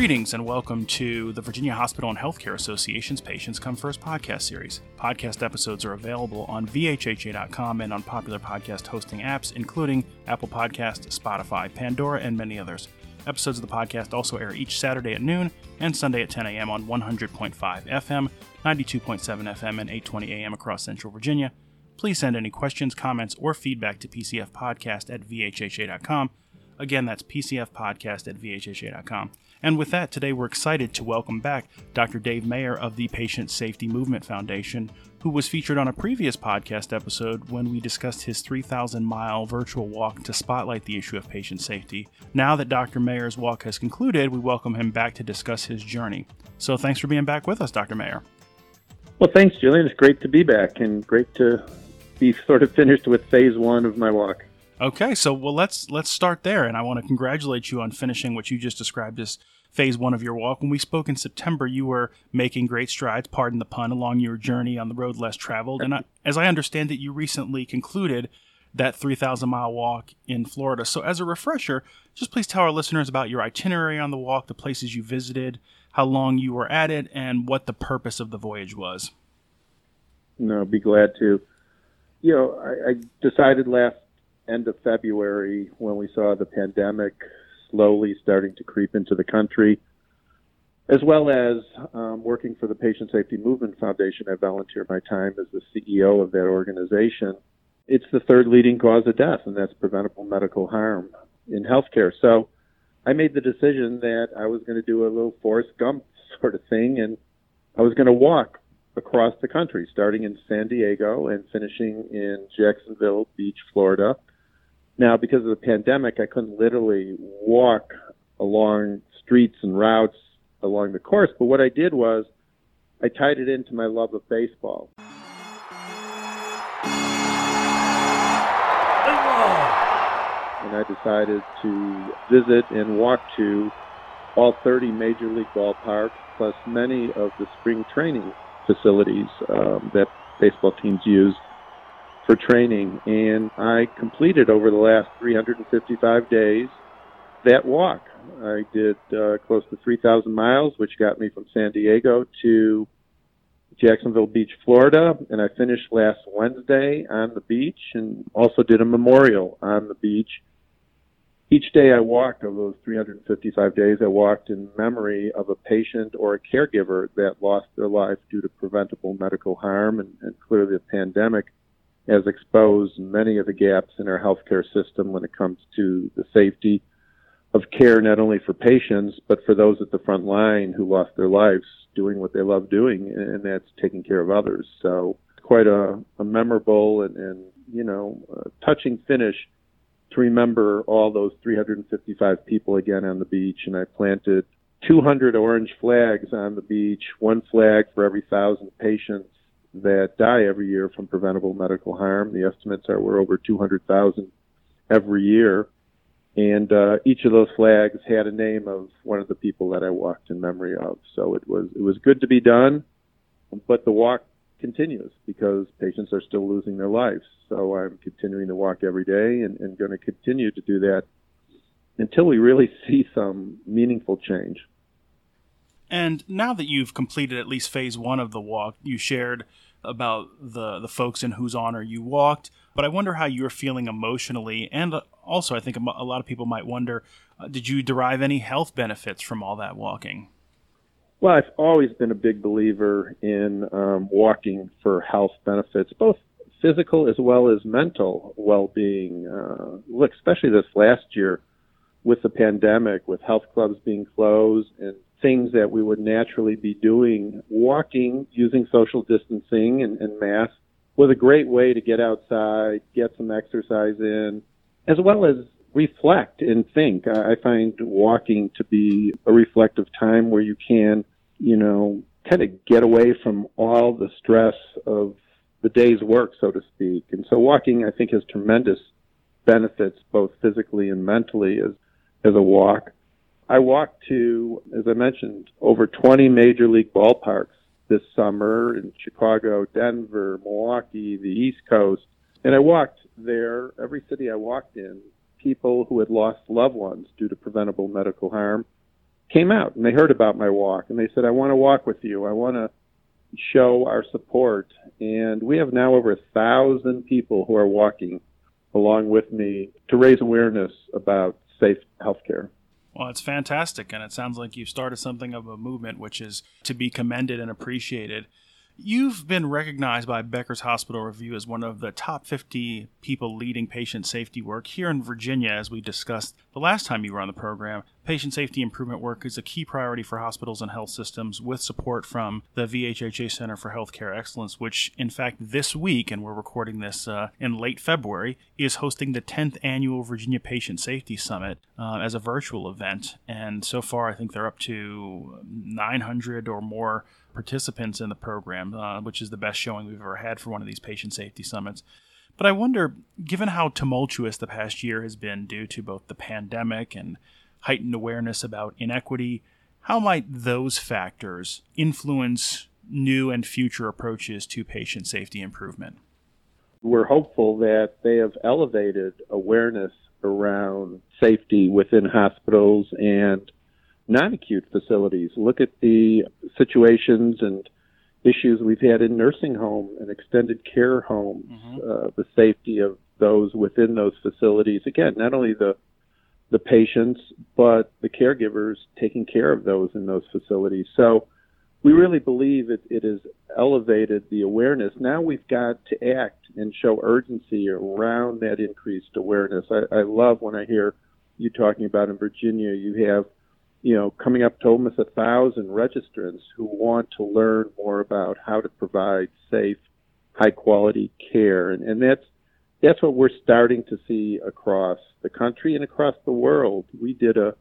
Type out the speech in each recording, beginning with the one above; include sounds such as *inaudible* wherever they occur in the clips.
Greetings and welcome to the Virginia Hospital and Healthcare Association's Patients Come First podcast series. Podcast episodes are available on VHHA.com and on popular podcast hosting apps, including Apple Podcasts, Spotify, Pandora, and many others. Episodes of the podcast also air each Saturday at noon and Sunday at 10 a.m. on 100.5 FM, 92.7 FM, and 820 a.m. across Central Virginia. Please send any questions, comments, or feedback to PCFpodcast at VHHA.com. Again, that's PCFpodcast at VHHA.com. And with that, today we're excited to welcome back Dr. Dave Mayer of the Patient Safety Movement Foundation, who was featured on a previous podcast episode when we discussed his 3,000 mile virtual walk to spotlight the issue of patient safety. Now that Dr. Mayer's walk has concluded, we welcome him back to discuss his journey. So thanks for being back with us, Dr. Mayer. Well, thanks, Julian. It's great to be back and great to be sort of finished with phase one of my walk. Okay, so well let's let's start there, and I want to congratulate you on finishing what you just described as phase one of your walk. When we spoke in September, you were making great strides, pardon the pun, along your journey on the road less traveled. And I, as I understand it, you recently concluded that 3,000 mile walk in Florida. So, as a refresher, just please tell our listeners about your itinerary on the walk, the places you visited, how long you were at it, and what the purpose of the voyage was. No, be glad to. You know, I, I decided last end of February when we saw the pandemic slowly starting to creep into the country, as well as um, working for the Patient Safety Movement Foundation. I volunteer my time as the CEO of that organization. It's the third leading cause of death, and that's preventable medical harm in healthcare. So I made the decision that I was going to do a little Forrest Gump *laughs* sort of thing, and I was going to walk across the country, starting in San Diego and finishing in Jacksonville Beach, Florida, now, because of the pandemic, I couldn't literally walk along streets and routes along the course, but what I did was I tied it into my love of baseball. And I decided to visit and walk to all 30 major league ballparks, plus many of the spring training facilities um, that baseball teams use for training. And I completed over the last 355 days that walk. I did uh, close to 3,000 miles, which got me from San Diego to Jacksonville Beach, Florida. And I finished last Wednesday on the beach and also did a memorial on the beach. Each day I walked of those 355 days, I walked in memory of a patient or a caregiver that lost their life due to preventable medical harm and, and clearly the pandemic has exposed many of the gaps in our healthcare system when it comes to the safety of care, not only for patients, but for those at the front line who lost their lives doing what they love doing, and that's taking care of others. So, quite a, a memorable and, and, you know, touching finish to remember all those 355 people again on the beach. And I planted 200 orange flags on the beach, one flag for every thousand patients that die every year from preventable medical harm. The estimates are we're over 200,000 every year. And uh, each of those flags had a name of one of the people that I walked in memory of. So it was it was good to be done, but the walk continues because patients are still losing their lives. So I'm continuing to walk every day and, and going to continue to do that until we really *laughs* see some meaningful change. And now that you've completed at least phase one of the walk, you shared about the the folks in whose honor you walked. But I wonder how you're feeling emotionally, and also I think a lot of people might wonder: uh, Did you derive any health benefits from all that walking? Well, I've always been a big believer in um, walking for health benefits, both physical as well as mental well-being. Uh, look, especially this last year with the pandemic, with health clubs being closed and things that we would naturally be doing, walking using social distancing and, and masks was a great way to get outside, get some exercise in, as well as reflect and think. I find walking to be a reflective time where you can, you know, kind of get away from all the stress of the day's work, so to speak. And so walking, I think, has tremendous benefits both physically and mentally as, as a walk. I walked to, as I mentioned, over 20 major league ballparks this summer in Chicago, Denver, Milwaukee, the East Coast. And I walked there, every city I walked in, people who had lost loved ones due to preventable medical harm came out and they heard about my walk and they said, I want to walk with you. I want to show our support. And we have now over a thousand people who are walking along with me to raise awareness about safe healthcare. Well, it's fantastic. And it sounds like you've started something of a movement, which is to be commended and appreciated. You've been recognized by Becker's Hospital Review as one of the top 50 people leading patient safety work here in Virginia, as we discussed the last time you were on the program. Patient safety improvement work is a key priority for hospitals and health systems with support from the VHHA Center for Healthcare Excellence, which, in fact, this week, and we're recording this uh, in late February, is hosting the 10th annual Virginia Patient Safety Summit uh, as a virtual event. And so far, I think they're up to 900 or more participants in the program, uh, which is the best showing we've ever had for one of these patient safety summits. But I wonder, given how tumultuous the past year has been due to both the pandemic and heightened awareness about inequity, how might those factors influence new and future approaches to patient safety improvement? We're hopeful that they have elevated awareness around safety within hospitals and non acute facilities. Look at the situations and issues we've had in nursing home and extended care homes, mm-hmm. uh, the safety of those within those facilities. Again, not only the the patients, but the caregivers taking care of those in those facilities. So we really believe it, it has elevated the awareness. Now we've got to act and show urgency around that increased awareness. I, I love when I hear you talking about in Virginia, you have you know, coming up to almost a thousand registrants who want to learn more about how to provide safe, high quality care. And, and that's, that's what we're starting to see across the country and across the world. We did a,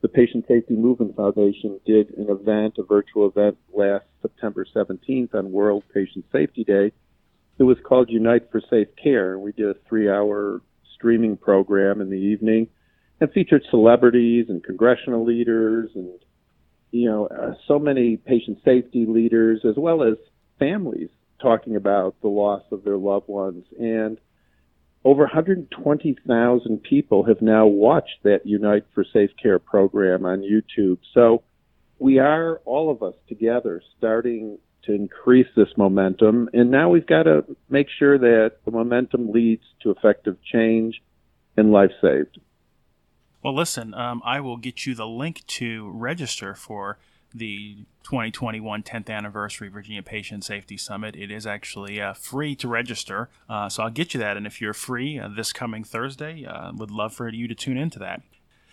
the Patient Safety Movement Foundation did an event, a virtual event last September 17th on World Patient Safety Day. It was called Unite for Safe Care. We did a three hour streaming program in the evening and featured celebrities and congressional leaders and you know uh, so many patient safety leaders as well as families talking about the loss of their loved ones and over 120,000 people have now watched that Unite for Safe Care program on YouTube. So we are all of us together starting to increase this momentum. And now we've got to make sure that the momentum leads to effective change and life saved. Well, listen, um, I will get you the link to register for the 2021 10th anniversary Virginia Patient Safety Summit. It is actually uh, free to register, uh, so I'll get you that. And if you're free uh, this coming Thursday, uh, would love for you to tune into that.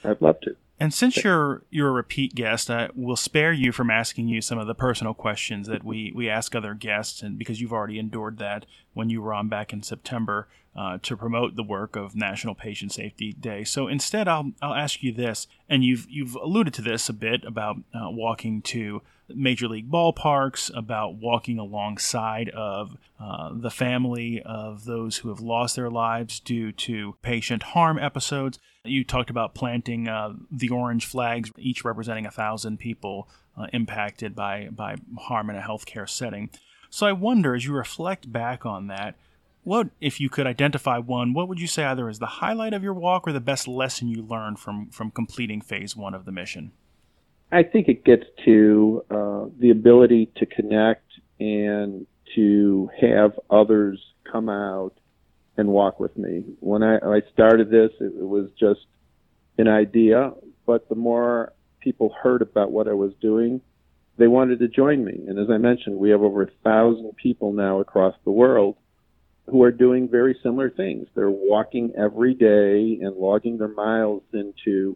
I'd love to. And since you're you're a repeat guest, I will spare you from asking you some of the personal questions that we, we ask other guests, and because you've already endured that when you were on back in September uh, to promote the work of National Patient Safety Day. So instead, I'll I'll ask you this, and you've you've alluded to this a bit about uh, walking to major league ballparks, about walking alongside of uh, the family of those who have lost their lives due to patient harm episodes. You talked about planting uh, the orange flags, each representing a thousand people uh, impacted by, by harm in a healthcare setting. So I wonder, as you reflect back on that, what, if you could identify one, what would you say either is the highlight of your walk or the best lesson you learned from, from completing phase one of the mission? I think it gets to uh, the ability to connect and to have others come out and walk with me. When I, I started this, it, it was just an idea, but the more people heard about what I was doing, they wanted to join me. And as I mentioned, we have over a thousand people now across the world who are doing very similar things. They're walking every day and logging their miles into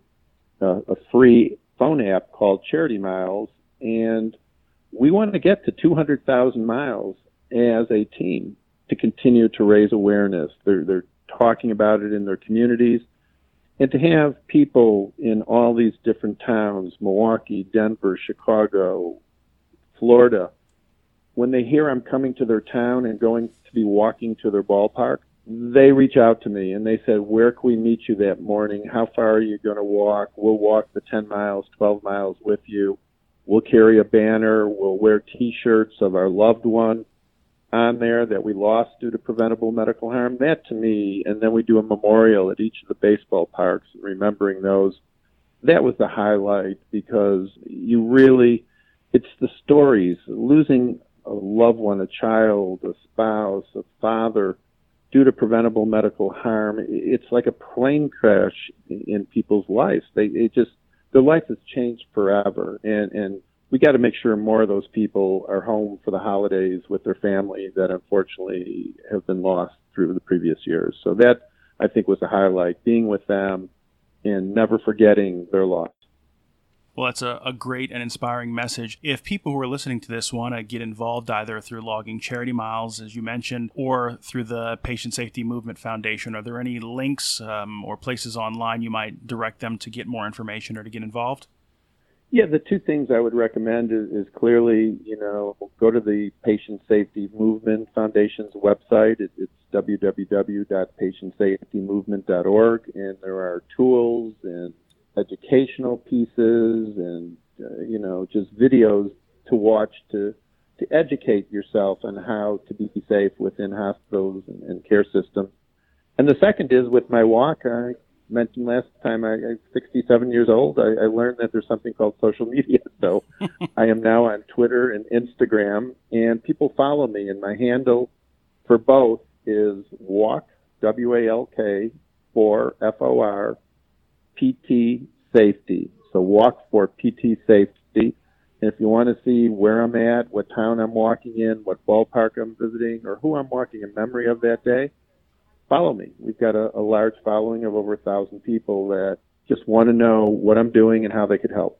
uh, a free phone app called Charity Miles. And we want to get to 200,000 miles as a team to continue to raise awareness. They're, they're talking about it in their communities. And to have people in all these different towns, Milwaukee, Denver, Chicago, Florida, when they hear I'm coming to their town and going to be walking to their ballpark, they reach out to me and they said, Where can we meet you that morning? How far are you going to walk? We'll walk the 10 miles, 12 miles with you. We'll carry a banner. We'll wear t shirts of our loved one on there that we lost due to preventable medical harm. That to me, and then we do a memorial at each of the baseball parks, remembering those that was the highlight because you really, it's the stories. Losing a loved one, a child, a spouse, a father, due to preventable medical harm, it's like a plane crash in people's lives. They it just their life has changed forever, and and we got to make sure more of those people are home for the holidays with their family that unfortunately have been lost through the previous years. So that I think was a highlight, being with them and never forgetting their loss. Well, that's a, a great and inspiring message. If people who are listening to this want to get involved either through logging charity miles, as you mentioned, or through the Patient Safety Movement Foundation, are there any links um, or places online you might direct them to get more information or to get involved? Yeah, the two things I would recommend is, is clearly, you know, go to the Patient Safety Movement Foundation's website. It, it's www.patientsafetymovement.org, and there are tools and educational pieces and uh, you know just videos to watch to to educate yourself on how to be safe within hospitals and, and care systems. And the second is with my walk. I mentioned last time I, I'm 67 years old. I, I learned that there's something called social media. *laughs* So *laughs* I am now on Twitter and Instagram, and people follow me. And my handle for both is walk W A L K for F O R, P T Safety. So walk for PT Safety. And if you want to see where I'm at, what town I'm walking in, what ballpark I'm visiting, or who I'm walking in memory of that day, follow me. We've got a, a large following of over a thousand people that just want to know what I'm doing and how they could help.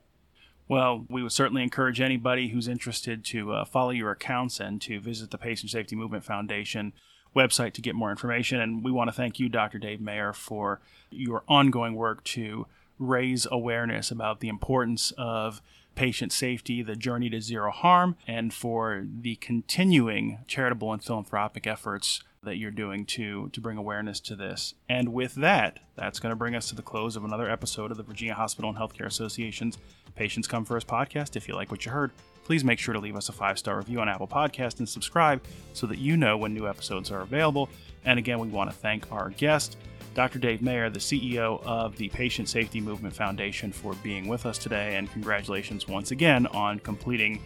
Well, we would certainly encourage anybody who's interested to uh, follow your accounts and to visit the Patient Safety Movement Foundation website to get more information. And we want to thank you, Dr. Dave Mayer, for your ongoing work to raise awareness about the importance of patient safety, the journey to zero harm, and for the continuing charitable and philanthropic efforts that you're doing to to bring awareness to this. And with that, that's going to bring us to the close of another episode of the Virginia Hospital and Healthcare Association's Patients Come First podcast. If you like what you heard, please make sure to leave us a five star review on Apple Podcast and subscribe so that you know when new episodes are available. And again, we want to thank our guest, Dr. Dave Mayer, the CEO of the Patient Safety Movement Foundation, for being with us today. And congratulations once again on completing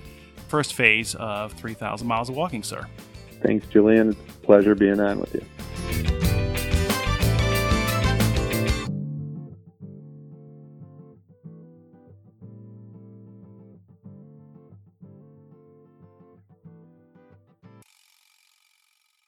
first phase of 3,000 miles of walking, sir. Thanks, Julian. It's a pleasure being on with you.